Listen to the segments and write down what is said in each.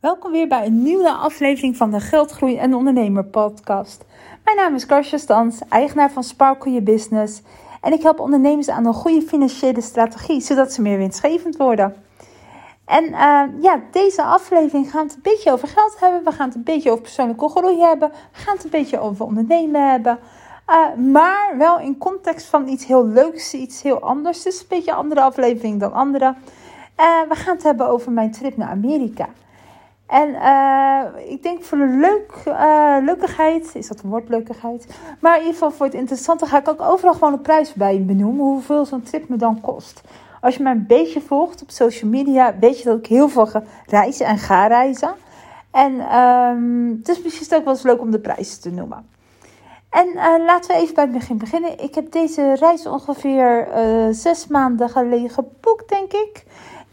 Welkom weer bij een nieuwe aflevering van de Geldgroei en Ondernemer podcast. Mijn naam is Karsja Stans, eigenaar van Sparkle Je Business. En ik help ondernemers aan een goede financiële strategie, zodat ze meer winstgevend worden. En uh, ja, deze aflevering gaan het een beetje over geld hebben. We gaan het een beetje over persoonlijke groei hebben. We gaan het een beetje over ondernemen hebben. Uh, maar wel in context van iets heel leuks, iets heel anders. Dus een beetje een andere aflevering dan andere. Uh, we gaan het hebben over mijn trip naar Amerika. En uh, ik denk voor de leuk, uh, leukigheid, is dat een woord leukigheid? Maar in ieder geval voor het interessante ga ik ook overal gewoon een prijs bij benoemen. Hoeveel zo'n trip me dan kost. Als je mij een beetje volgt op social media, weet je dat ik heel veel reis en ga reizen. En um, het is misschien ook wel eens leuk om de prijzen te noemen. En uh, laten we even bij het begin beginnen. Ik heb deze reis ongeveer zes maanden geleden geboekt, denk ik.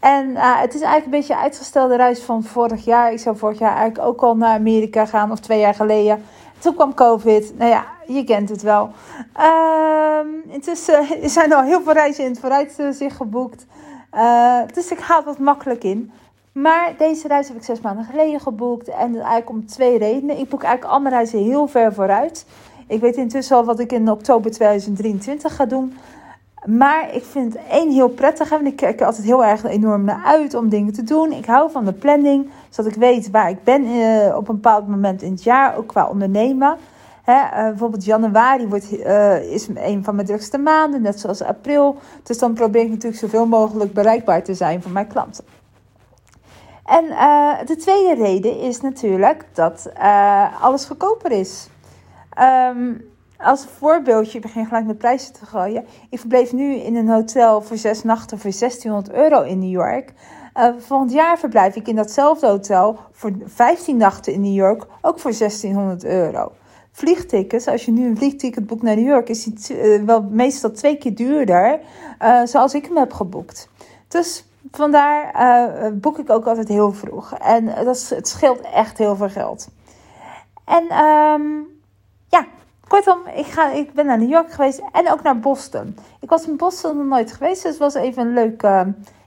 En uh, het is eigenlijk een beetje uitgestelde reis van vorig jaar. Ik zou vorig jaar eigenlijk ook al naar Amerika gaan, of twee jaar geleden. Toen kwam COVID. Nou ja, je kent het wel. Uh, intussen er zijn al heel veel reizen in het vooruitzicht geboekt. Uh, dus ik haal wat makkelijk in. Maar deze reis heb ik zes maanden geleden geboekt. En eigenlijk om twee redenen. Ik boek eigenlijk al reizen heel ver vooruit. Ik weet intussen al wat ik in oktober 2023 ga doen. Maar ik vind één heel prettig. En ik kijk er altijd heel erg enorm naar uit om dingen te doen. Ik hou van de planning. Zodat ik weet waar ik ben uh, op een bepaald moment in het jaar. Ook qua ondernemen. Hè, uh, bijvoorbeeld januari wordt, uh, is een van mijn drukste maanden. Net zoals april. Dus dan probeer ik natuurlijk zoveel mogelijk bereikbaar te zijn voor mijn klanten. En de tweede reden is natuurlijk dat alles goedkoper is. Um, als voorbeeldje, ik begin gelijk met prijzen te gooien. Ik verbleef nu in een hotel voor zes nachten voor 1600 euro in New York. Uh, volgend jaar verblijf ik in datzelfde hotel voor 15 nachten in New York, ook voor 1600 euro. Vliegtickets, als je nu een vliegticket boekt naar New York, is die uh, wel meestal twee keer duurder, uh, zoals ik hem heb geboekt. Dus vandaar boek ik ook altijd heel vroeg. En dat het scheelt echt heel veel geld. En um, ja, Kortom, ik, ga, ik ben naar New York geweest en ook naar Boston. Ik was in Boston nog nooit geweest, dus het was even een leuk, uh,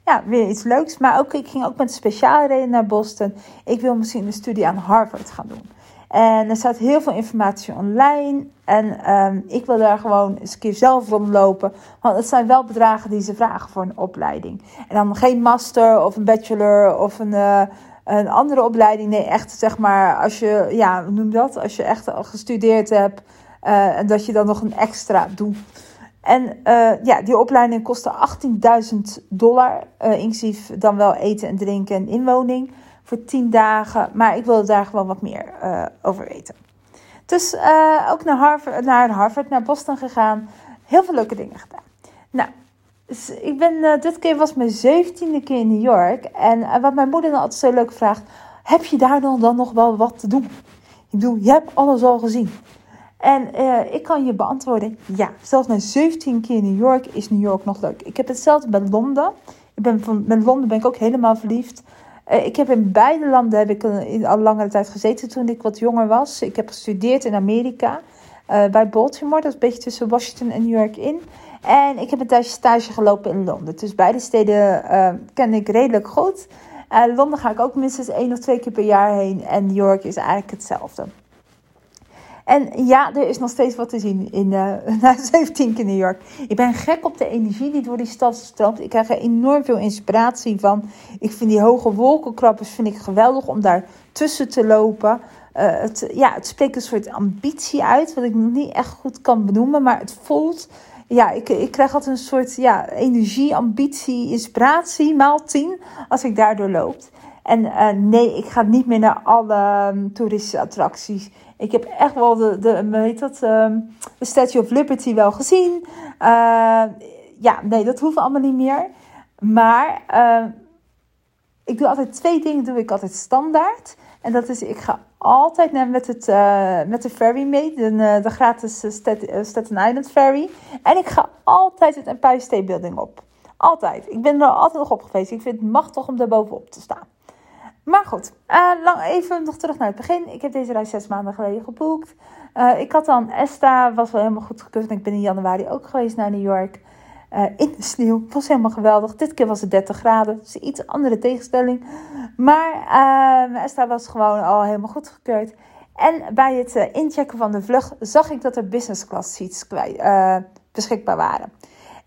ja, weer iets leuks. Maar ook, ik ging ook met speciale reden naar Boston. Ik wil misschien een studie aan Harvard gaan doen. En er staat heel veel informatie online. En um, ik wil daar gewoon eens een keer zelf rondlopen. Want het zijn wel bedragen die ze vragen voor een opleiding. En dan geen master of een bachelor of een, uh, een andere opleiding. Nee, echt zeg maar als je, ja, noem dat? Als je echt al gestudeerd hebt. Uh, en dat je dan nog een extra doet. En uh, ja, die opleiding kostte 18.000 dollar, uh, inclusief dan wel eten en drinken en inwoning voor 10 dagen. Maar ik wilde daar gewoon wat meer over weten. Dus ook naar Harvard, naar Harvard, naar Boston gegaan. Heel veel leuke dingen gedaan. Nou, dus ik ben, dit keer was mijn zeventiende keer in New York. En wat mijn moeder dan altijd zo leuk vraagt, heb je daar dan, dan nog wel wat te doen? Ik bedoel, je hebt alles al gezien. En uh, ik kan je beantwoorden, ja, zelfs na 17 keer New York is New York nog leuk. Ik heb hetzelfde met Londen. Ik ben van, met Londen ben ik ook helemaal verliefd. Uh, ik heb in beide landen heb ik al, al langere tijd gezeten toen ik wat jonger was. Ik heb gestudeerd in Amerika, bij Baltimore. Dat is een beetje tussen Washington en New York in. En ik heb een tijdje stage gelopen in Londen. Dus beide steden ken ik redelijk goed. Londen ga ik ook minstens één of twee keer per jaar heen. En New York is eigenlijk hetzelfde. En ja, er is nog steeds wat te zien in uh, na 17 keer New York. Ik ben gek op de energie die door die stad stroomt. Ik krijg er enorm veel inspiratie van. Ik vind die hoge wolkenkrabbers vind ik geweldig om daar tussen te lopen. Uh, het, ja, het spreekt een soort ambitie uit, wat ik nog niet echt goed kan benoemen. Maar het voelt, ja, ik, ik krijg altijd een soort ja, energie, ambitie, inspiratie, maal tien, als ik daardoor loop. En uh, nee, ik ga niet meer naar alle um, toeristische attracties. Ik heb echt wel de, de, weet dat, um, de Statue of Liberty wel gezien. Uh, ja, nee, dat hoeft allemaal niet meer. Maar uh, ik doe altijd twee dingen, doe ik altijd standaard. En dat is, ik ga altijd naar met, het, uh, met de ferry mee, de, de gratis Staten Island ferry. En ik ga altijd het Empire State Building op. Altijd. Ik ben er altijd nog op geweest. Ik vind het machtig om daar bovenop te staan. Maar goed, uh, lang, even nog terug naar het begin. Ik heb deze reis zes maanden geleden geboekt. Uh, ik had dan ESTA, was wel helemaal goed gekeurd. Ik ben in januari ook geweest naar New York. uh, in de sneeuw. Was helemaal geweldig. Dit keer was het 30 graden. Dus een iets andere tegenstelling. Maar uh, Esther was gewoon al helemaal goed gekeurd. En bij het inchecken van de vlucht zag ik dat er business class seats beschikbaar waren.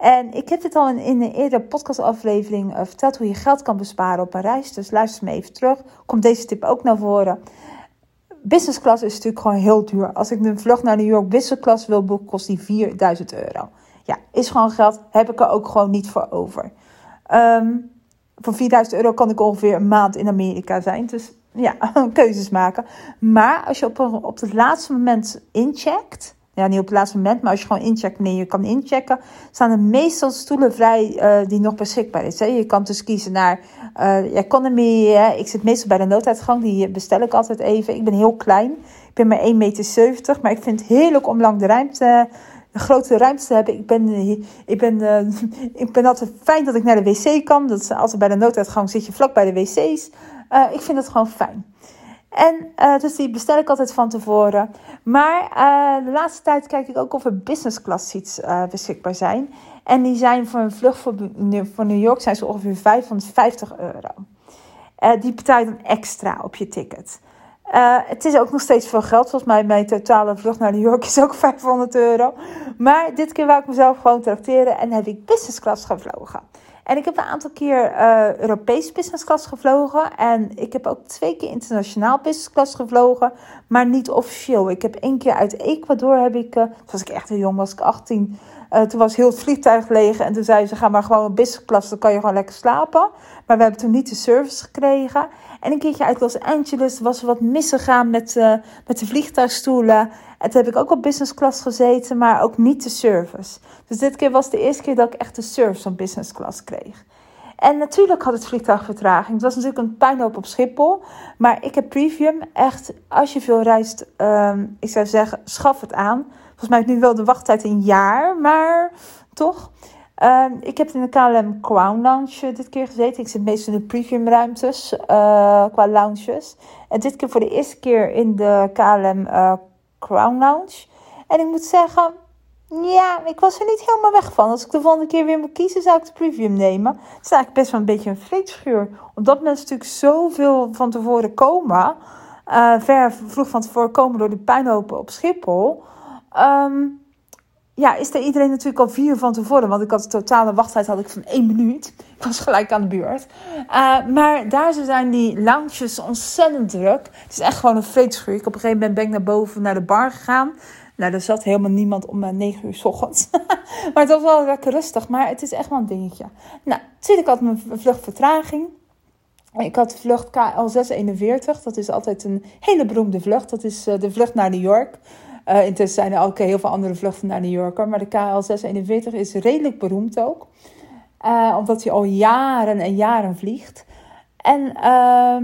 En ik heb dit al in, een eerdere podcastaflevering verteld hoe je geld kan besparen op een reis. Dus luister me even terug. Komt deze tip ook naar voren. Business class is natuurlijk gewoon heel duur. Als ik een vlucht naar New York business class wil boeken, kost die 4000 euro. Ja, is gewoon geld. Heb ik er ook gewoon niet voor over. Um, voor 4000 euro kan ik ongeveer een maand in Amerika zijn. Dus ja, keuzes maken. Maar als je op, op het laatste moment incheckt. Ja, niet op het laatste moment, maar als je gewoon incheckt, nee, je kan inchecken. Staan er meestal stoelen vrij uh, die nog beschikbaar zijn. Je kan dus kiezen naar uh, economy. Hè. Ik zit meestal bij de nooduitgang, die bestel ik altijd even. Ik ben heel klein. Ik ben maar 1,70 meter, maar ik vind het heerlijk om lang de ruimte de grote ruimte te hebben. Ik ben, ik, ben, ik ben altijd fijn dat ik naar de wc kan. Dat is altijd bij de nooduitgang zit je vlak bij de wc's. Ik vind het gewoon fijn. En uh, dus die bestel ik altijd van tevoren. Maar de laatste tijd kijk ik ook of er business class seats beschikbaar zijn. En die zijn voor een vlucht voor, New York zijn ze ongeveer 550 euro. die betaal je dan extra op je ticket. Het is ook nog steeds veel geld. Volgens mij mijn totale vlucht naar New York is ook 500 euro. Maar dit keer wou ik mezelf gewoon tracteren en heb ik business class gevlogen. En ik heb een aantal keer uh, Europees business class gevlogen. En ik heb ook twee keer internationaal business class gevlogen. Maar niet officieel. Ik heb één keer uit Ecuador heb ik... Uh, toen was ik echt heel jong, was ik 18. Uh, toen was heel het vliegtuig leeg. En toen zei ze, ga maar gewoon op business class. Dan kan je gewoon lekker slapen. Maar we hebben toen niet de service gekregen. En een keertje uit Los Angeles was er wat misgegaan met, uh, met de vliegtuigstoelen. En toen heb ik ook op business class gezeten, maar ook niet de service. Dus dit keer was de eerste keer dat ik echt de service van business class kreeg. En natuurlijk had het vliegtuig vertraging. Het was natuurlijk een puinhoop op Schiphol. Maar ik heb Premium echt, als je veel reist, um, ik zou zeggen, schaf het aan. Volgens mij is nu wel de wachttijd een jaar, maar toch. Uh, ik heb in de KLM Crown Lounge dit keer gezeten. Ik zit meestal in de premium ruimtes uh, qua lounges. En dit keer voor de eerste keer in de KLM uh, Crown Lounge. En ik moet zeggen, ja, ik was er niet helemaal weg van. Als ik de volgende keer weer moet kiezen, zou ik de premium nemen. Het is eigenlijk best wel een beetje een vreedschuur. Omdat mensen natuurlijk zoveel van tevoren komen. Uh, ver vroeg van tevoren komen door de puinhopen op Schiphol. Um, ja, is er iedereen natuurlijk al vier van tevoren. Want ik had de totale wachttijd had ik van één minuut. Ik was gelijk aan de beurt. Uh, maar daar zijn die lounges ontzettend druk. Het is echt gewoon een vreedschuur. Ik op een gegeven moment ben ik naar boven naar de bar gegaan. Nou, er zat helemaal niemand om uh, 9 uur s ochtends. maar het was wel lekker rustig. Maar het is echt wel een dingetje. Nou, natuurlijk had mijn vluchtvertraging. Ik had vlucht KL641. Dat is altijd een hele beroemde vlucht. Dat is uh, de vlucht naar New York. Uh, intussen zijn er ook heel veel andere vluchten naar New York. Maar de KL641 is redelijk beroemd ook. Uh, omdat hij al jaren en jaren vliegt. En uh,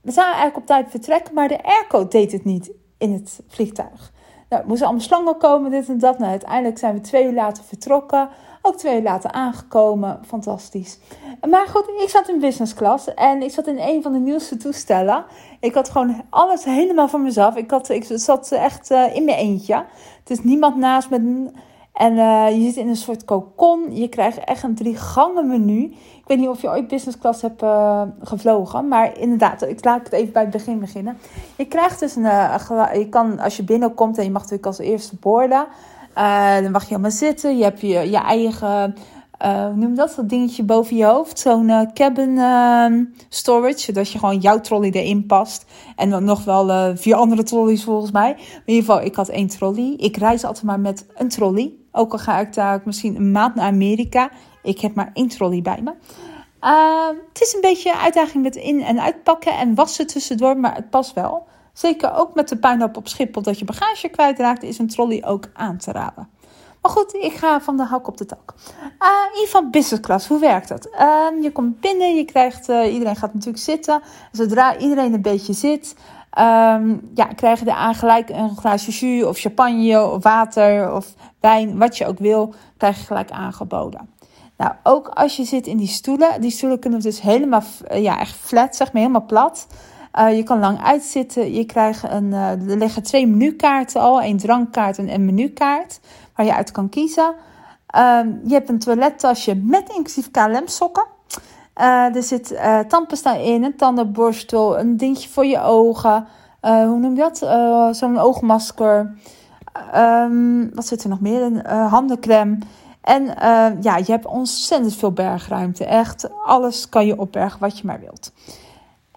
we zouden eigenlijk op tijd vertrekken, maar de airco deed het niet in het vliegtuig. Nou, moesten allemaal slangen komen, dit en dat. Nou, uiteindelijk zijn we twee uur later vertrokken. Ook twee uur later aangekomen. Fantastisch. Maar goed, ik zat in business class. En ik zat in een van de nieuwste toestellen. Ik had gewoon alles helemaal voor mezelf. Ik, had, ik zat echt uh, in mijn eentje. Het is niemand naast me. En uh, je zit in een soort cocon. Je krijgt echt een drie gangen menu. Ik weet niet of je ooit business class hebt uh, gevlogen. Maar inderdaad, ik laat het even bij het begin beginnen. Je krijgt dus een... je kan, als je binnenkomt en je mag natuurlijk als eerste boorden... dan mag je helemaal zitten. Je hebt je, je eigen noem dat, dat dingetje boven je hoofd. Zo'n cabin uh, storage, zodat je gewoon jouw trolley erin past. En dan nog wel vier andere trolleys volgens mij. In ieder geval, ik had één trolley. Ik reis altijd maar met een trolley. Ook al ga ik daar misschien een maand naar Amerika. Ik heb maar één trolley bij me. het is een beetje een uitdaging met in- en uitpakken en wassen tussendoor, maar het past wel. Zeker ook met de puinhoop op Schiphol dat je bagage kwijtraakt, is een trolley ook aan te raden. Maar goed, ik ga van de hak op de tak. Uh, in business class, hoe werkt dat? Uh, je komt binnen, je krijgt, uh, iedereen gaat natuurlijk zitten. Zodra iedereen een beetje zit, um, ja, krijg je er gelijk een glaasje jus of champagne of water of wijn, wat je ook wil, krijg je gelijk aangeboden. Nou, ook als je zit in die stoelen, die stoelen kunnen dus helemaal, ja, echt flat, zeg maar, helemaal plat. Uh, je kan lang uitzitten. Je krijgt een, uh, er liggen twee menukaarten al. Een drankkaart en een menukaart waar je uit kan kiezen. Ehm, je hebt een toilettasje met inclusief KLM sokken. Uh, er zit uh, tandpasta in, een tandenborstel, een dingetje voor je ogen. Uh, hoe noem je dat? Zo'n oogmasker. Um, wat zit er nog meer? Een handencreme. En ja, je hebt ontzettend veel bergruimte. Echt, alles kan je opbergen wat je maar wilt.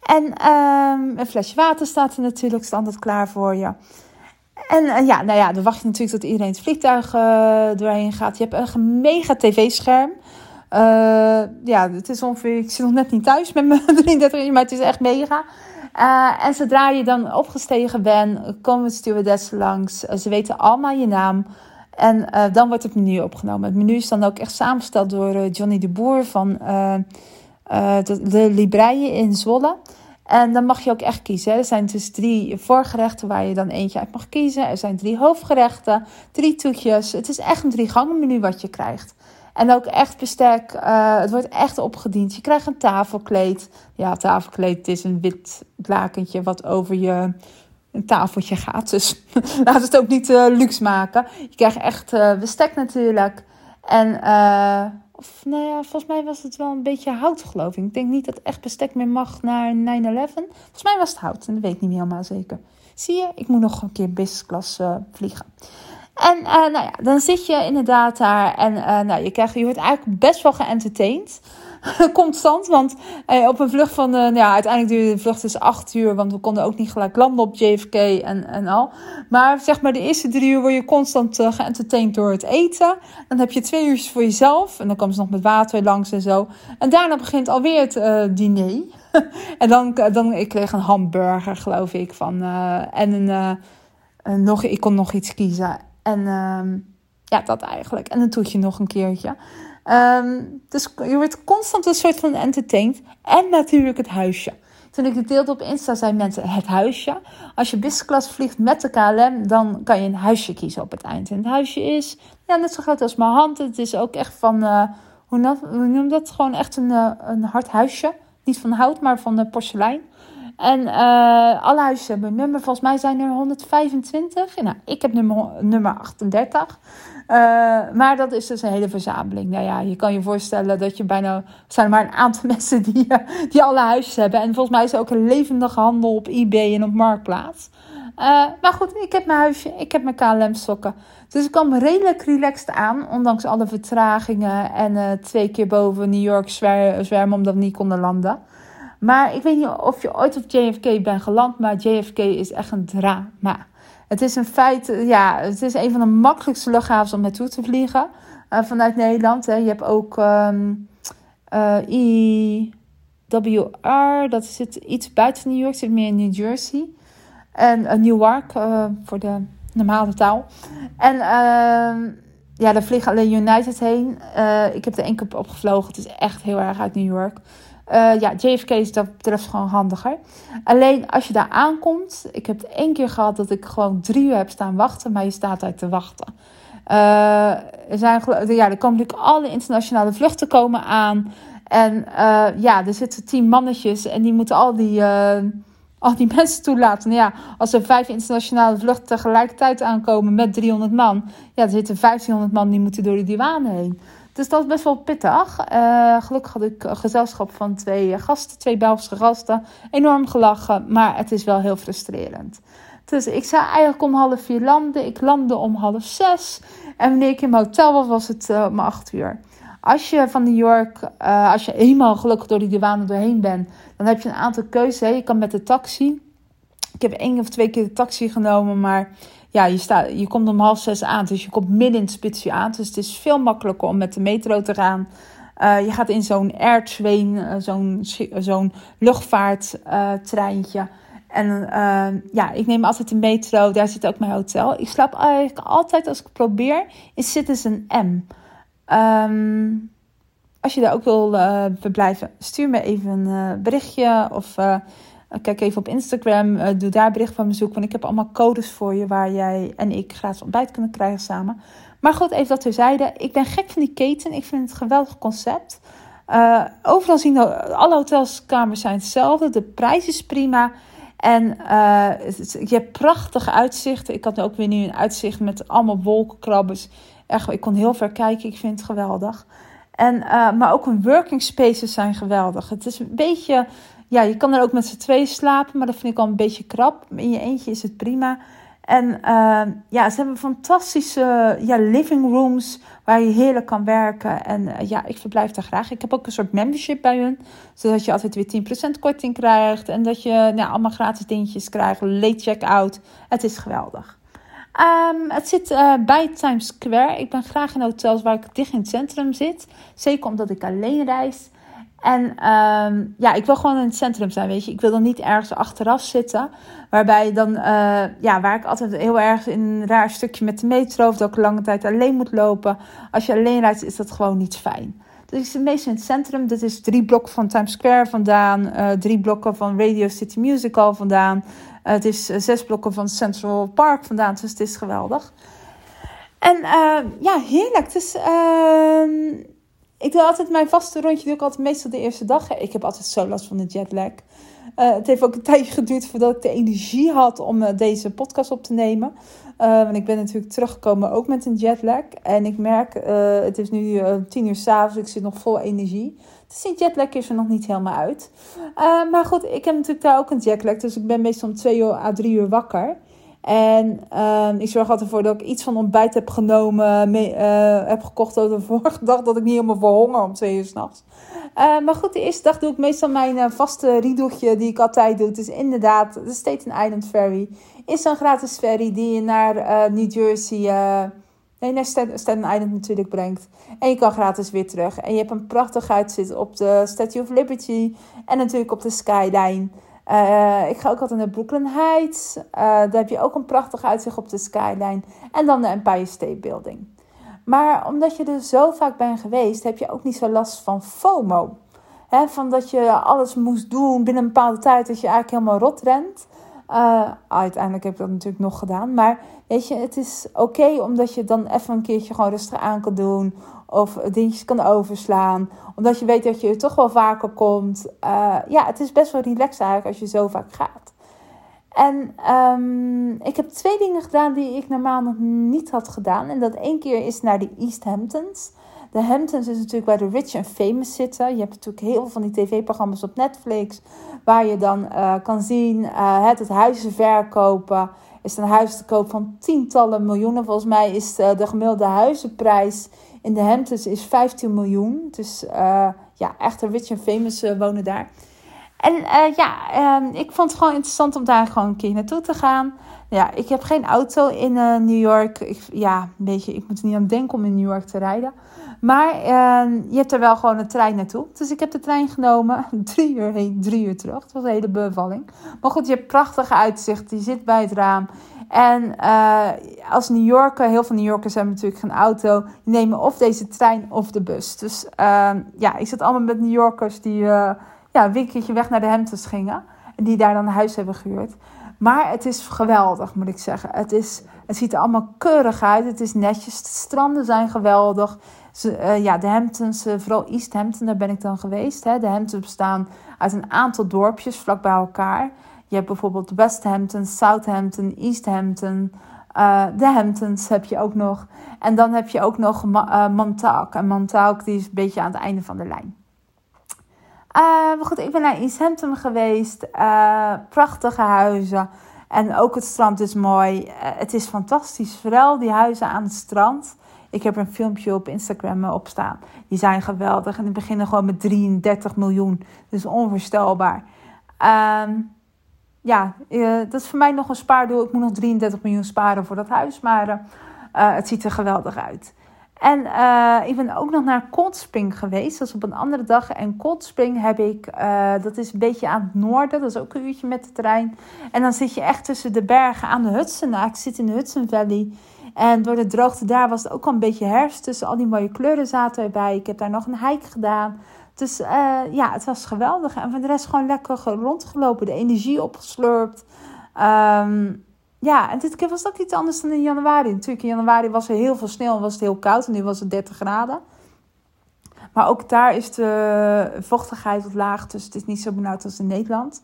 En um, een flesje water staat er natuurlijk standaard klaar voor je. En ja, nou ja, dan wacht je natuurlijk tot iedereen het vliegtuig doorheen gaat. Je hebt een mega tv-scherm. Uh, ja, het is ongeveer, ik zit nog net niet thuis met mijn 33 maar het is echt mega. Uh, en zodra je dan opgestegen bent, komen de stewardessen langs. Uh, ze weten allemaal je naam. En dan wordt het menu opgenomen. Het menu is dan ook echt samengesteld door Johnny de Boer van de, de Libreien in Zwolle. En dan mag je ook echt kiezen. Er zijn dus drie voorgerechten waar je dan eentje uit mag kiezen. Er zijn drie hoofdgerechten, drie toetjes. Het is echt een drie gangen menu wat je krijgt. En ook echt bestek. Uh, het wordt echt opgediend. Je krijgt een tafelkleed. Ja, tafelkleed is een wit lakentje wat over je een tafeltje gaat. Dus laat het ook niet uh, luxe maken. Je krijgt echt uh, bestek natuurlijk. En of, nou ja, volgens mij was het wel een beetje hout, geloof ik. Ik denk niet dat echt bestek meer mag naar 9-11. Volgens mij was het hout. En dat weet ik niet meer helemaal zeker. Zie je, ik moet nog een keer business vliegen. En uh, nou ja, dan zit je inderdaad daar en uh, nou, je, krijgt, je wordt eigenlijk best wel geëntertained. Constant, want uh, op een vlucht van, nou ja, uiteindelijk duurde de vlucht dus acht uur, want we konden ook niet gelijk landen op JFK en, en al. Maar zeg maar de eerste drie uur word je constant geëntertained door het eten. Dan heb je twee uurtjes voor jezelf en dan komen ze nog met water langs en zo. En daarna begint alweer het diner. en dan, dan, ik kreeg een hamburger geloof ik van, en een, nog, ik kon nog iets kiezen. En ehm, ja, dat eigenlijk. En dan doet je nog een keertje. Um, dus je wordt constant een soort van entertained. En natuurlijk het huisje. Toen ik het deelde op Insta, zijn mensen het huisje. Als je business vliegt met de KLM, dan kan je een huisje kiezen op het eind. En het huisje is ja, net zo groot als mijn hand. Het is ook echt van, uh, hoe, noem dat? Gewoon echt een, uh, een hard huisje. Niet van hout, maar van de porselein. En uh, alle huizen hebben nummer. Volgens mij zijn er 125. Nou, ik heb nummer, nummer 38. Uh, maar dat is dus een hele verzameling. Nou ja, je kan je voorstellen dat je bijna... Zijn maar een aantal mensen die, uh, die alle huisjes hebben. En volgens mij is er ook een levendige handel op eBay en op Marktplaats. Maar goed, ik heb mijn huisje, ik heb mijn KLM sokken. Dus ik kwam redelijk relaxed aan, ondanks alle vertragingen en twee keer boven New York zwer zwermen omdat we niet konden landen. Maar ik weet niet of je ooit op JFK bent geland, maar JFK is echt een drama. Het is een feit, ja, het is een van de makkelijkste luchthavens om naartoe te vliegen uh, vanuit Nederland. Hè. Je hebt ook um, uh, IWR, dat zit iets buiten New York, zit meer in New Jersey. En uh, Newark, voor de normale taal. En ehm, ja, daar vliegen alleen United heen. ik heb er één keer. Het is echt heel erg uit New York. Uh, ja, JFK is dat betreft gewoon handiger. Alleen als je daar aankomt, ik heb het één keer gehad dat ik gewoon drie uur heb staan wachten, maar je staat daar te wachten. Uh, er, zijn, ja, er komen natuurlijk alle internationale vluchten komen aan. En uh, ja, er zitten tien mannetjes en die moeten al die, al die mensen toelaten. Ja, als er vijf internationale vluchten tegelijkertijd aankomen met 300 man, ja, er zitten 1500 man die moeten door de douane heen. Dus dat best wel pittig. Uh, gelukkig had ik gezelschap van twee gasten, twee Belgische gasten. Enorm gelachen, maar het is wel heel frustrerend. Dus ik zei eigenlijk om half vier landen. Ik landde om half zes. En wanneer ik in mijn hotel was, was het uh, om acht uur. Als je van New York, uh, als je eenmaal gelukkig door die douane doorheen bent, dan heb je een aantal keuzes. Je kan met de taxi. Ik heb één of twee keer de taxi genomen, maar ja, je, staat, je komt om half zes aan. Dus je komt midden in het spitsje aan. Dus het is veel makkelijker om met de metro te gaan. Uh, je gaat in zo'n airtrain, uh, zo'n zo'n luchtvaarttreintje. En ja, ik neem altijd de metro. Daar zit ook mijn hotel. Ik slaap eigenlijk altijd als ik probeer in Citizen M. Um, als je daar ook wil verblijven, stuur me even een berichtje of Kijk even op Instagram, uh, doe daar bericht van me zoeken. Want ik heb allemaal codes voor je waar jij en ik gratis ontbijt kunnen krijgen samen. Maar goed, even dat terzijde. Ik ben gek van die keten. Ik vind het een geweldig concept. Uh, overal zien alle hotelskamers zijn hetzelfde. De prijs is prima. En je hebt prachtige uitzichten. Ik had ook weer nu een uitzicht met allemaal wolkenkrabbers. Echt, ik kon heel ver kijken. Ik vind het geweldig. En, maar ook een working spaces zijn geweldig. Het is een beetje, ja, je kan er ook met z'n twee slapen, maar dat vind ik al een beetje krap. In je eentje is het prima. En uh, ja, ze hebben fantastische ja, living rooms waar je heerlijk kan werken. En uh, ja, ik verblijf daar graag. Ik heb ook een soort membership bij hun, zodat je altijd weer 10% korting krijgt. En dat je nou, allemaal gratis dingetjes krijgt, late check-out. Het is geweldig. Um, het zit uh, bij Times Square. Ik ben graag in hotels waar ik dicht in het centrum zit. Zeker omdat ik alleen reis. En um, ja, ik wil gewoon in het centrum zijn, weet je. Ik wil dan niet ergens achteraf zitten. Waarbij dan, uh, ja, waar ik altijd heel erg in een raar stukje met de metro... of dat ik lange tijd alleen moet lopen. Als je alleen rijdt, is dat gewoon niet fijn. Dus ik zit meestal in het centrum. Dat is drie blokken van Times Square vandaan. Uh, drie blokken van Radio City Musical vandaan. Uh, het is zes blokken van Central Park vandaan. Dus het is geweldig. En ja, heerlijk. Dus... Uh, ik doe altijd mijn vaste rondje, doe ik altijd meestal de eerste dag. Ik heb altijd zo last van de jetlag. Uh, het heeft ook een tijdje geduurd voordat ik de energie had om uh, deze podcast op te nemen. Uh, want ik ben natuurlijk teruggekomen ook met een jetlag. En ik merk, het is nu tien uur s'avonds, ik zit nog vol energie. Dus die jetlag is er nog niet helemaal uit. maar goed, ik heb natuurlijk daar ook een jetlag. Dus ik ben meestal om twee uur à drie uur wakker. En uh, ik zorg altijd ervoor dat ik iets van ontbijt heb genomen, uh, heb gekocht over de vorige dag, dat ik niet helemaal verhonger om twee uur s'nachts. Uh, maar goed, de eerste dag doe ik meestal mijn uh, vaste riedeltje die ik altijd doe. Dus inderdaad, de Staten Island Ferry is een gratis ferry die je naar New Jersey, nee, naar Staten Island natuurlijk brengt. En je kan gratis weer terug. En je hebt een prachtig uitzicht op de Statue of Liberty en natuurlijk op de Skyline. Uh, ik ga ook altijd naar Brooklyn Heights. Uh, daar heb je ook een prachtig uitzicht op de skyline. En dan de Empire State Building. Maar omdat je er zo vaak bent geweest, heb je ook niet zo last van FOMO. Van dat je alles moest doen binnen een bepaalde tijd, dat je eigenlijk helemaal rot rent. Uh, uiteindelijk heb ik dat natuurlijk nog gedaan. Maar weet je, het is oké omdat je dan even een keertje gewoon rustig aan kan doen. Of dingetjes kan overslaan. Omdat je weet dat je er toch wel vaker komt. Uh, ja, het is best wel relaxed eigenlijk als je zo vaak gaat. En um, ik heb twee dingen gedaan die ik normaal nog niet had gedaan. En dat één keer is naar de East Hamptons. De Hamptons is natuurlijk waar de rich en famous zitten. Je hebt natuurlijk heel veel van die tv-programma's op Netflix. Waar je dan uh, kan zien uh, het, het huizen verkopen. Is een huis te koop van tientallen miljoenen. Volgens mij is de gemiddelde huizenprijs in de Hamptons is 15 miljoen. Dus uh, ja, echt rich en famous wonen daar. En uh, ja, uh, ik vond het gewoon interessant om daar gewoon een keer naartoe te gaan. Ja, ik heb geen auto in New York. Ik, ja, beetje, ik moet er niet aan denken om in New York te rijden. Maar uh, je hebt er wel gewoon een trein naartoe. Dus ik heb de trein genomen. Drie uur heen, drie uur terug. Het was een hele bevalling. Maar goed, je hebt prachtige uitzicht. Je zit bij het raam. En uh, als New Yorker, heel veel New Yorkers hebben natuurlijk geen auto. Die nemen of deze trein of de bus. Dus uh, ja, ik zit allemaal met New Yorkers die uh, ja, een weekendje weg naar de Hamptons gingen. En die daar dan een huis hebben gehuurd. Maar het is geweldig, moet ik zeggen. Het, is, het ziet er allemaal keurig uit. Het is netjes. De stranden zijn geweldig. Ze, uh, ja, de Hamptons, vooral East Hampton, daar ben ik dan geweest. Hè. De Hamptons bestaan uit een aantal dorpjes vlak bij elkaar. Je hebt bijvoorbeeld West Hampton, Southampton, East Hampton. Uh, de Hamptons heb je ook nog. En dan heb je ook nog uh, Montauk. En Montauk die is een beetje aan het einde van de lijn. Uh, maar goed, ik ben naar East Hampton geweest. prachtige huizen. En ook het strand is mooi. het is fantastisch. Vooral die huizen aan het strand. Ik heb een filmpje op Instagram op staan. Die zijn geweldig. En die beginnen gewoon met 33 miljoen. Dus onvoorstelbaar. Um, ja, uh, dat is voor mij nog een spaardoel. Ik moet nog 33 miljoen sparen voor dat huis. Maar uh, het ziet er geweldig uit. En uh, ik ben ook nog naar Cold Spring geweest. Dat is op een andere dag. En Cold Spring heb ik, dat is een beetje aan het noorden. Dat is ook een uurtje met de trein. En dan zit je echt tussen de bergen aan de Hudson. Nou, ik zit in de Hudson Valley. En door de droogte daar was het ook al een beetje herfst. Dus al die mooie kleuren zaten erbij. Ik heb daar nog een hike gedaan. Dus uh, ja, het was geweldig. En voor de rest gewoon lekker rondgelopen. De energie opgeslurpt. Um, ja, en dit keer was ook iets anders dan in januari. Natuurlijk, in januari was er heel veel sneeuw en was het heel koud. En nu was het 30 graden. Maar ook daar is de vochtigheid wat laag. Dus het is niet zo benauwd als in Nederland.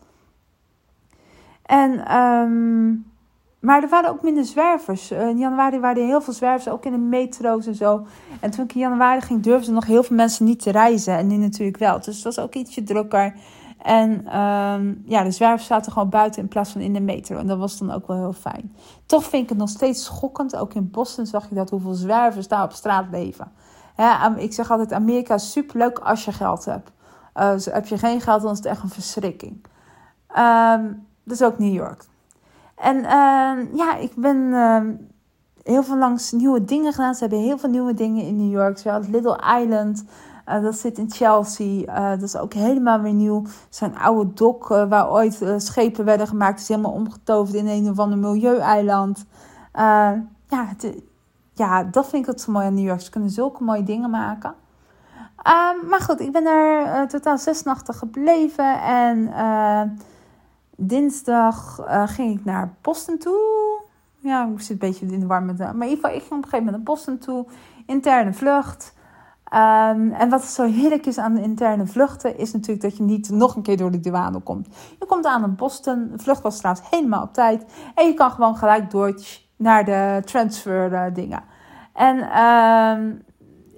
En um, maar er waren ook minder zwervers. Uh, in januari waren er heel veel zwervers, ook in de metro's en zo. En toen ik in januari ging, durfden nog heel veel mensen niet te reizen. En nu natuurlijk wel. Dus het was ook ietsje drukker. En um, ja, de zwervers zaten gewoon buiten in plaats van in de metro. En dat was dan ook wel heel fijn. Toch vind ik het nog steeds schokkend. Ook in Boston zag je dat hoeveel zwervers daar op straat leven. ik zeg altijd, Amerika is superleuk als je geld hebt. Uh, dus heb je geen geld, dan is het echt een verschrikking. Um, dus ook New York. En uh, ja, ik ben uh, heel veel langs nieuwe dingen gedaan. Ze hebben heel veel nieuwe dingen in New York. Zoals Little Island. Uh, dat zit in Chelsea. Uh, dat is ook helemaal weer nieuw. Zijn oude dok uh, waar ooit schepen werden gemaakt. is helemaal omgetoverd in een of ander milieueiland. ja, het, ja, dat vind ik het zo mooi aan New York. Ze kunnen zulke mooie dingen maken. Ehm, maar goed, ik ben er totaal zes nachten gebleven. En dinsdag ging ik naar Boston toe. Ja, ik zit een beetje in de warme. Maar in ieder geval, ik ging op een gegeven moment naar Boston toe. Interne vlucht. Um, en wat zo heerlijk is aan de interne vluchten, is natuurlijk dat je niet nog een keer door de douane komt. Je komt aan in Boston, de vlucht was trouwens helemaal op tijd. En je kan gewoon gelijk door naar de transfer uh, dingen. En um,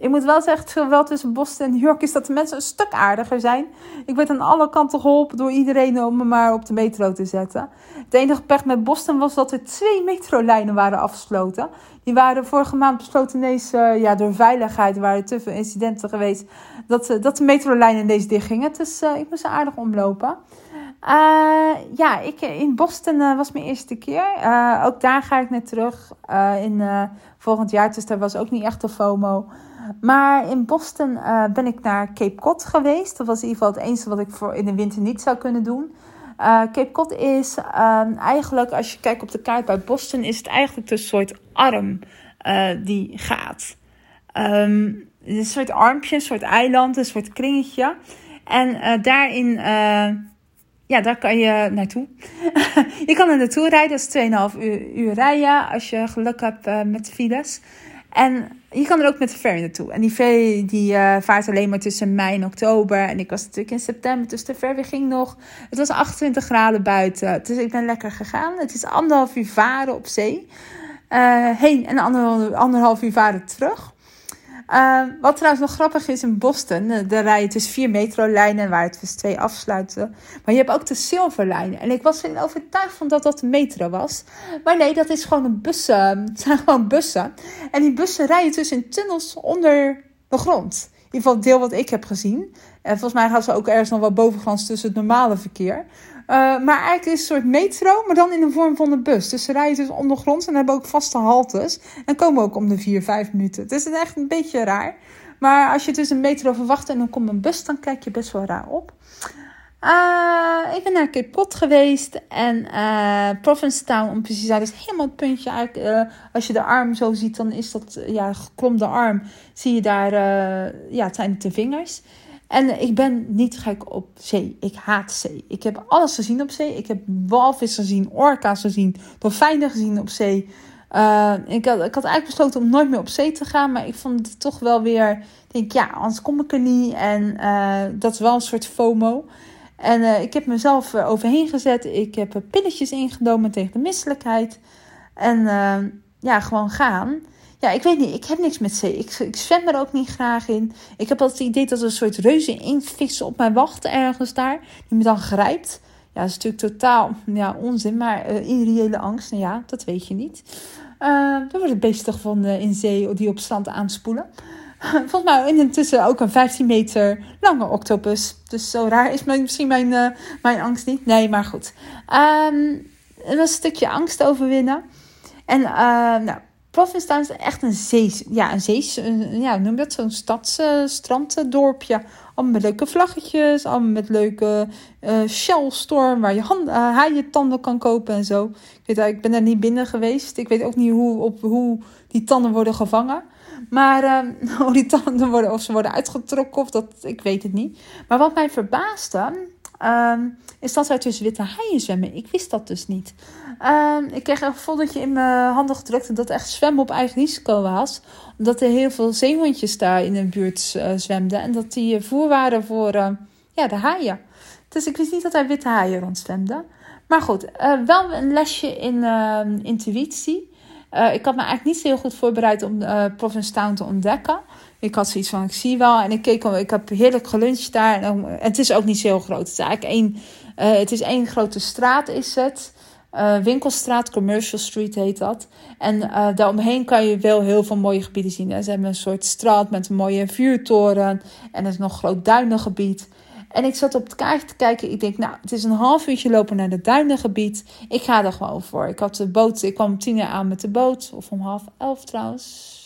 ik moet wel zeggen, het wel tussen Boston en New York is dat de mensen een stuk aardiger zijn. Ik werd aan alle kanten geholpen door iedereen om me maar op de metro te zetten. Het enige pech met Boston was dat er twee metrolijnen waren afgesloten. Die waren vorige maand besloten ineens, uh, ja, door veiligheid waren te veel incidenten geweest, dat, uh, dat de metrolijnen ineens dichtgingen. Dus uh, ik moest aardig omlopen. ja, ik, in Boston was mijn eerste keer. ook daar ga ik net terug in volgend jaar, dus daar was ook niet echt de FOMO. Maar in Boston uh, ben ik naar Cape Cod geweest. Dat was in ieder geval het enige wat ik voor in de winter niet zou kunnen doen. Uh, Cape Cod is uh, eigenlijk, als je kijkt op de kaart bij Boston, is het eigenlijk een soort arm uh, die gaat. Um, een soort armpje, een soort eiland, een soort kringetje. En daarin, ja, daar kan je naartoe. je kan er naartoe rijden, dat is 2,5 uur, uur rijden als je geluk hebt met files. En je kan er ook met de ferry naartoe. En die ferry die uh, vaart alleen maar tussen mei en oktober. En ik was natuurlijk in september, dus de ferry ging nog. Het was 28 graden buiten. Dus ik ben lekker gegaan. Het is anderhalf uur varen op zee. Uh, heen en anderhalf, anderhalf uur varen terug. Uh, wat trouwens nog grappig is in Boston, daar rijden dus vier metrolijnen waar het dus twee afsluiten. Maar je hebt ook de Silverlijn. En ik was erin overtuigd van dat dat de metro was. Maar nee, dat is gewoon een bussen. Het zijn gewoon bussen. En die bussen rijden dus in tunnels onder de grond. In ieder geval deel wat ik heb gezien. En volgens mij gaan ze ook ergens nog wel bovengrond tussen het normale verkeer. Uh, maar eigenlijk is het een soort metro, maar dan in de vorm van een bus. Dus ze rijden dus ondergronds en hebben ook vaste haltes. En komen ook om de 4, 5 minuten. Het is echt een beetje raar. Maar als je dus een metro verwacht en dan komt een bus, dan kijk je best wel raar op. Uh, ik ben naar Cape geweest en uh, Provincetown, om precies te zijn, is helemaal het puntje. Als je de arm zo ziet, dan is dat ja, gekromde arm. Zie je daar, ja, het zijn de vingers. En ik ben niet gek op zee. Ik haat zee. Ik heb alles gezien op zee. Ik heb walvis gezien, orka's gezien, dolfijnen gezien op zee. Uh, ik, had, ik had eigenlijk besloten om nooit meer op zee te gaan. Maar ik vond het toch wel weer. Denk ja, anders kom ik er niet. En uh, dat is wel een soort FOMO. En uh, ik heb mezelf overheen gezet. Ik heb pilletjes ingenomen tegen de misselijkheid. En ja, gewoon gaan. Ja, ik weet niet. Ik heb niks met zee. Ik, ik zwem er ook niet graag in. Ik heb altijd het idee dat er een soort reuze invissen op mij wachten ergens daar. Die me dan grijpt. Ja, dat is natuurlijk totaal ja, onzin. Maar uh, irreële angst, nou ja, dat weet je niet. Uh, dan wordt het beestig van uh, in zee die op strand aanspoelen. Volgens mij intussen ook een 15 meter lange octopus. Dus zo raar is misschien mijn, mijn angst niet. Nee, maar goed. Um, een stukje angst overwinnen. En nou, Provincetown is echt een zee, ja, een zee, ja, noem dat zo'n stadsstranddorpje. allemaal met leuke vlaggetjes, allemaal met leuke uh, shellstorm waar je hand, uh, haaientanden kan kopen en zo. Ik, weet, ik ben er niet binnen geweest. Ik weet ook niet hoe, op, hoe die tanden worden gevangen. Maar uh, hoe die tanden worden, of ze worden uitgetrokken, of dat, ik weet het niet. Maar wat mij verbaasde, Um, is dat er tussen witte haaien zwemmen. Ik wist dat dus niet. Um, ik kreeg een foldertje in mijn handen gedrukt en dat echt zwemmen op eigen risico was. Omdat er heel veel zeehondjes daar in de buurt uh, zwemden. En dat die voer waren voor uh, ja, de haaien. Dus ik wist niet dat er witte haaien rondzwemden. Maar goed, wel een lesje in ehm, intuïtie. ik had me eigenlijk niet zo heel goed voorbereid om Province Town te ontdekken. Ik had zoiets van, ik zie wel. En ik keek, ik heb heerlijk geluncht daar. En, het is ook niet zo heel groot. Het is eigenlijk één, het is één grote straat is het. Uh, Winkelstraat, Commercial Street heet dat. En uh, daaromheen kan je wel heel veel mooie gebieden zien. Ze hebben een soort straat met een mooie vuurtoren. En er is nog een groot duinengebied. En ik zat op het kaartje te kijken. Ik denk, nou, het is een half uurtje lopen naar het duinengebied. Ik ga er gewoon voor. Ik had de boot, ik kwam om tien uur aan met de boot. Of om half elf trouwens.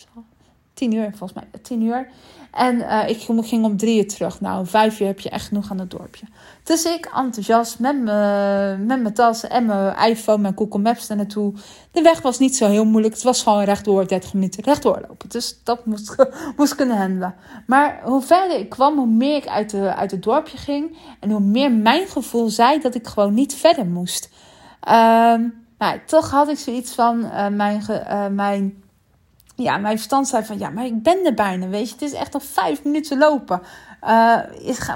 Tien uur, volgens mij. Tien uur. En uh, ik ging om drie uur terug. Nou, vijf uur heb je echt genoeg aan het dorpje. Dus ik enthousiast met mijn, met mijn tas en mijn iPhone, mijn Google Maps daar naartoe. De weg was niet zo heel moeilijk. Het was gewoon rechtdoor, 30 minuten rechtdoor lopen. Dus dat moest, moest kunnen handelen. Maar hoe verder ik kwam, hoe meer ik uit, de, uit het dorpje ging. En hoe meer mijn gevoel zei dat ik gewoon niet verder moest. Um, nou, toch had ik zoiets van uh, mijn, uh, mijn ja, mijn verstand zei van ja, maar ik ben er bijna, weet je. Het is echt nog vijf minuten lopen. Uh,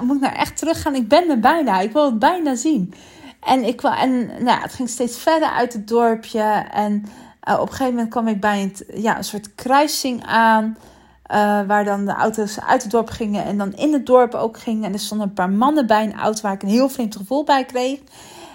moet ik nou echt teruggaan? Ik ben er bijna. Ik wil het bijna zien. En, ik, en nou, het ging steeds verder uit het dorpje. En uh, op een gegeven moment kwam ik bij een, ja, een soort kruising aan. Uh, waar dan de auto's uit het dorp gingen en dan in het dorp ook gingen. En er stonden een paar mannen bij een auto waar ik een heel vreemd gevoel bij kreeg.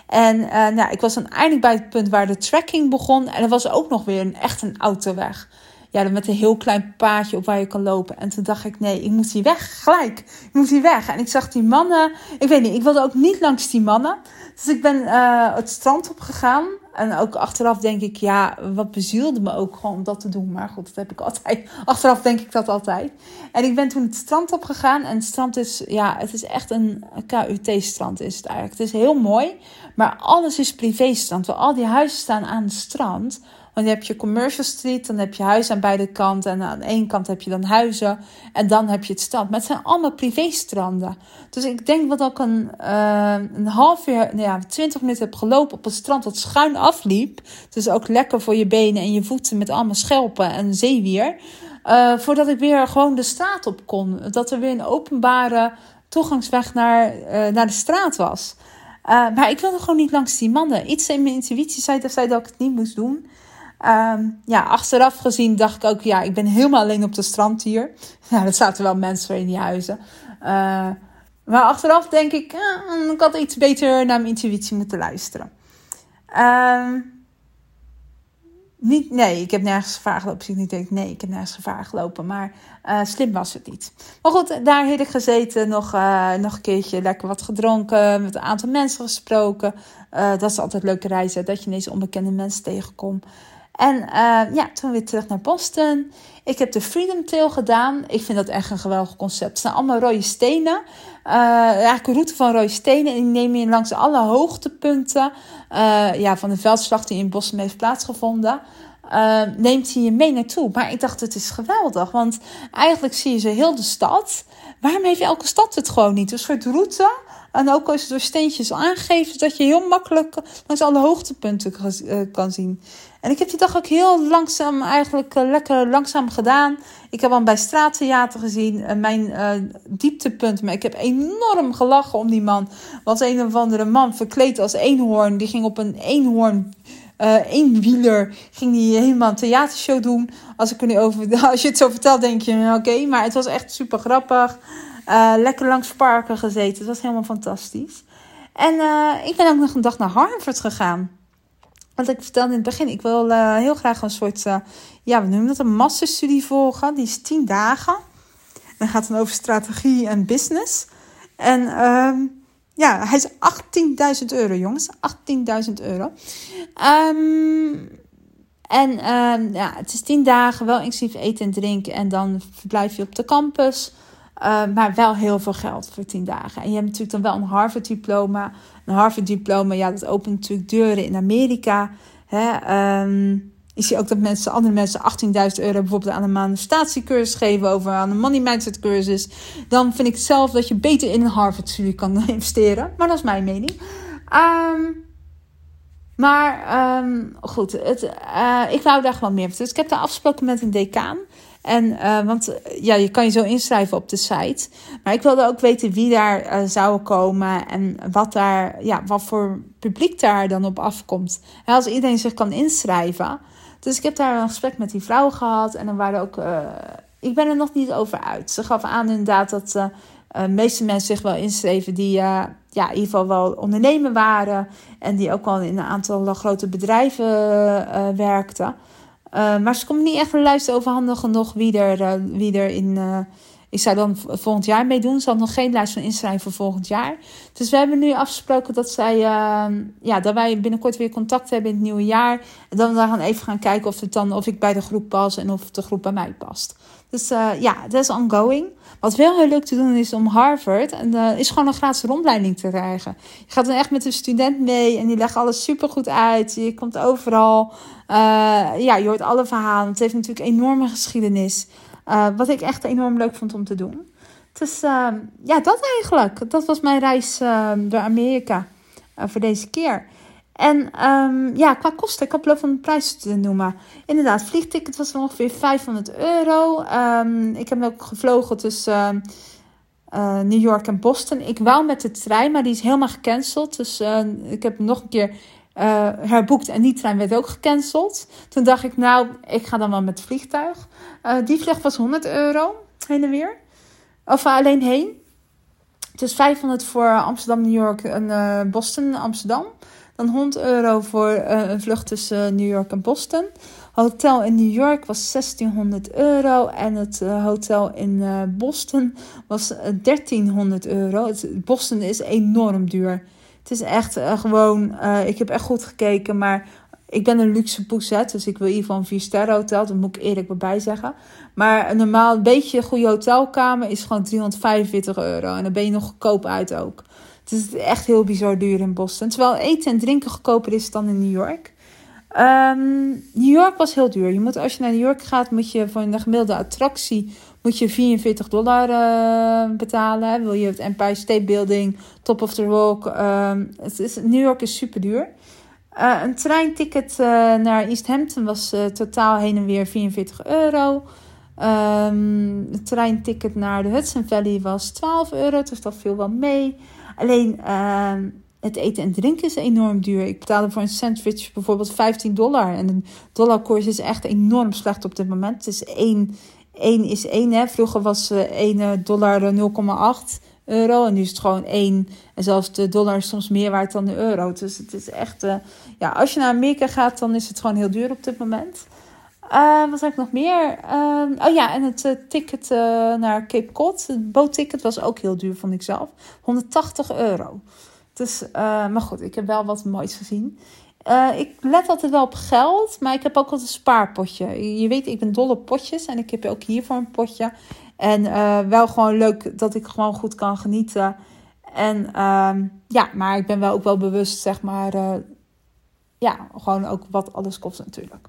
En nou, ik was dan eindelijk bij het punt waar de trekking begon. En er was ook nog weer een, echt een autoweg ja, met een heel klein paadje op waar je kan lopen. En toen dacht ik, nee, ik moet hier weg, gelijk. Ik moet hier weg. En ik zag die mannen, ik weet niet, ik wilde ook niet langs die mannen. Dus ik ben uh, het strand op gegaan. En ook achteraf denk ik, ja, wat bezielde me ook gewoon om dat te doen. Maar goed, dat heb ik altijd. Achteraf denk ik dat altijd. En ik ben toen het strand op gegaan. En het strand is, ja, het is echt een KUT-strand is het eigenlijk. Het is heel mooi, maar alles is privé-strand. Al die huizen staan aan het strand. Want dan heb je Commercial Street, dan heb je huizen aan beide kanten. En aan ene kant heb je dan huizen. En dan heb je het strand. Maar het zijn allemaal privéstranden. Dus ik denk dat ik een, uh, een half uur, nou ja, twintig minuten heb gelopen op een strand dat schuin afliep. Dus ook lekker voor je benen en je voeten met allemaal schelpen en zeewier. Uh, voordat ik weer gewoon de straat op kon. Dat er weer een openbare toegangsweg naar, uh, naar de straat was. Maar ik wilde gewoon niet langs die mannen. Iets in mijn intuïtie zei, zei dat ik het niet moest doen. Um, ja, achteraf gezien dacht ik ook, ja, ik ben helemaal alleen op de strand hier. Ja, er zaten wel mensen in die huizen. Uh, maar achteraf denk ik, uh, ik had iets beter naar mijn intuïtie moeten luisteren. Um, niet, nee, ik heb nergens gevaar gelopen. Ik niet denk, nee, ik heb nergens gevaar gelopen. Maar uh, slim was het niet. Maar goed, daar heb ik gezeten. Nog, uh, nog een keertje lekker wat gedronken. Met een aantal mensen gesproken. Dat is altijd leuke reizen. Dat je ineens onbekende mensen tegenkomt. En uh, ja, toen weer terug naar Boston. Ik heb de Freedom Trail gedaan. Ik vind dat echt een geweldig concept. Het zijn allemaal rode stenen. Uh, eigenlijk een route van rode stenen. En die neem je langs alle hoogtepunten uh, ja, van de veldslag die in Boston heeft plaatsgevonden. Uh, neemt hij je mee naartoe. Maar ik dacht, het is geweldig. Want eigenlijk zie je ze heel de stad. Waarom heeft elke stad het gewoon niet? Een soort route en ook als je door steentjes aangeeft, dat je heel makkelijk langs alle hoogtepunten kan zien. En ik heb die dag ook heel langzaam, eigenlijk uh, lekker langzaam gedaan. Ik heb hem bij straattheater gezien. Uh, mijn dieptepunt, maar ik heb enorm gelachen om die man. Want een of andere man verkleed als eenhoorn. Die ging op een eenhoorn uh, eenwieler ging die helemaal een theatershow doen. Als, ik er nu over, als je het zo vertelt, denk je, oké. maar het was echt super grappig. Uh, lekker langs parken gezeten. Het was helemaal fantastisch. En uh, ik ben ook nog een dag naar Harvard gegaan. Want ik vertelde in het begin, ik wil uh, heel graag een soort, ja, we noemen dat een masterstudie volgen. Die is 10 dagen. Dan gaat het over strategie en business. En uh, ja, hij is 18.000 euro, jongens. 18.000 euro. Um, en uh, ja, het is 10 dagen, wel inclusief eten en drinken. En dan verblijf je op de campus. Uh, maar wel heel veel geld voor 10 dagen. En je hebt natuurlijk dan wel een Harvard-diploma. Een Harvard-diploma, ja, dat opent natuurlijk deuren in Amerika. Hè, um, ik zie ook dat andere mensen 18.000 euro bijvoorbeeld aan een manifestatiecursus geven over aan een money mindset cursus. Dan vind ik zelf dat je beter in een Harvard-studie kan investeren. Maar dat is mijn mening. Um, maar um, goed, het, uh, ik wou daar gewoon meer van. Dus ik heb daar afgesproken met een decaan. En, want ja, je kan je zo inschrijven op de site. Maar ik wilde ook weten wie daar zou komen en wat, daar, ja, wat voor publiek daar dan op afkomt. Als iedereen zich kan inschrijven. Dus ik heb daar een gesprek met die vrouw gehad. En dan waren ook. ik ben er nog niet over uit. Ze gaf aan inderdaad dat uh, de meeste mensen zich wel inschreven die uh, ja, in ieder geval wel ondernemer waren. En die ook al in een aantal grote bedrijven uh, werkten. Maar ze konden niet echt een lijst nog wie er, wie er in... ik zou dan volgend jaar meedoen. Ze nog geen lijst van inschrijving voor volgend jaar. Dus we hebben nu afgesproken dat, zij, ja, dat wij binnenkort weer contact hebben in het nieuwe jaar. En dan we even gaan kijken of, het dan, of ik bij de groep pas en of de groep bij mij past. Dus ja, dat is ongoing. Wat wel heel leuk te doen is om Harvard. En uh, is gewoon een gratis rondleiding te krijgen. Je gaat dan echt met een student mee en die legt alles super goed uit. Je komt overal. Uh, ja, je hoort alle verhalen. Het heeft natuurlijk enorme geschiedenis. Uh, wat ik echt enorm leuk vond om te doen. Dus ja, dat eigenlijk. Dat was mijn reis door Amerika voor deze keer. En um, ja, qua kosten, ik heb wel van de prijs te noemen. Inderdaad, vliegticket was ongeveer 500 euro. Ik heb ook gevlogen tussen uh, New York en Boston. Ik wou met de trein, maar die is helemaal gecanceld. Dus ik heb nog een keer uh, herboekt en die trein werd ook gecanceld. Toen dacht ik, nou, ik ga dan wel met het vliegtuig. die vlucht was 100 euro, heen en weer. Of alleen heen. Dus 500 voor Amsterdam, New York en Boston, Amsterdam. Dan 100 euro voor een vlucht tussen New York en Boston. Hotel in New York was 1600 euro. En het hotel in Boston was 1300 euro. Boston is enorm duur. Het is echt gewoon. ik heb echt goed gekeken. Maar ik ben een luxe poeset. Dus ik wil geval een 4 sterren hotel. Dat moet ik eerlijk bij zeggen. Maar een normaal, een beetje goede hotelkamer is gewoon 345 euro. En dan ben je nog goedkoop uit ook. Het is echt heel bizar duur in Boston. Terwijl eten en drinken goedkoper is dan in New York. Um, New York was heel duur. Je moet, als je naar New York gaat, moet je voor een gemiddelde attractie moet je 44 dollar uh, betalen. Wil je het Empire State Building, Top of the Rock. Um, het is, New York is super duur. Uh, een treinticket uh, naar East Hampton was totaal heen en weer 44 euro. Um, treinticket naar de Hudson Valley was 12 euro, dus dat viel wel mee. Alleen ehm, het eten en drinken is enorm duur. Ik betaalde voor een sandwich bijvoorbeeld 15 dollar. En de dollarkoers is echt enorm slecht op dit moment. Het is 1, 1 is 1. Hè. Vroeger was 1 eh, dollar 0,8 euro. En nu is het gewoon 1. En zelfs de dollar soms meer waard dan de euro. Dus het is echt... Ja, als je naar Amerika gaat, dan is het gewoon heel duur op dit moment. Uh, wat heb ik nog meer? Uh, oh ja, en het ticket naar Cape Cod, het bootticket, was ook heel duur, vond ik zelf. 180 euro. Dus, maar goed, ik heb wel wat moois gezien. Ik let altijd wel op geld, maar ik heb ook altijd een spaarpotje. Je weet, ik ben dol op potjes en ik heb ook hiervoor een potje. En wel gewoon leuk dat ik gewoon goed kan genieten. En ehm, ja, maar ik ben wel ook wel bewust, zeg maar, ja, gewoon ook wat alles kost natuurlijk.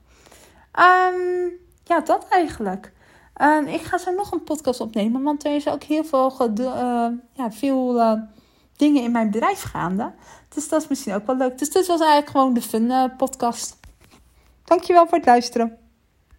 Um, ja, dat eigenlijk. Um, ik ga zo nog een podcast opnemen, want er is ook heel veel, ja, veel dingen in mijn bedrijf gaande. Dus dat is misschien ook wel leuk. Dus dit was eigenlijk gewoon de fun uh, podcast. Dankjewel voor het luisteren.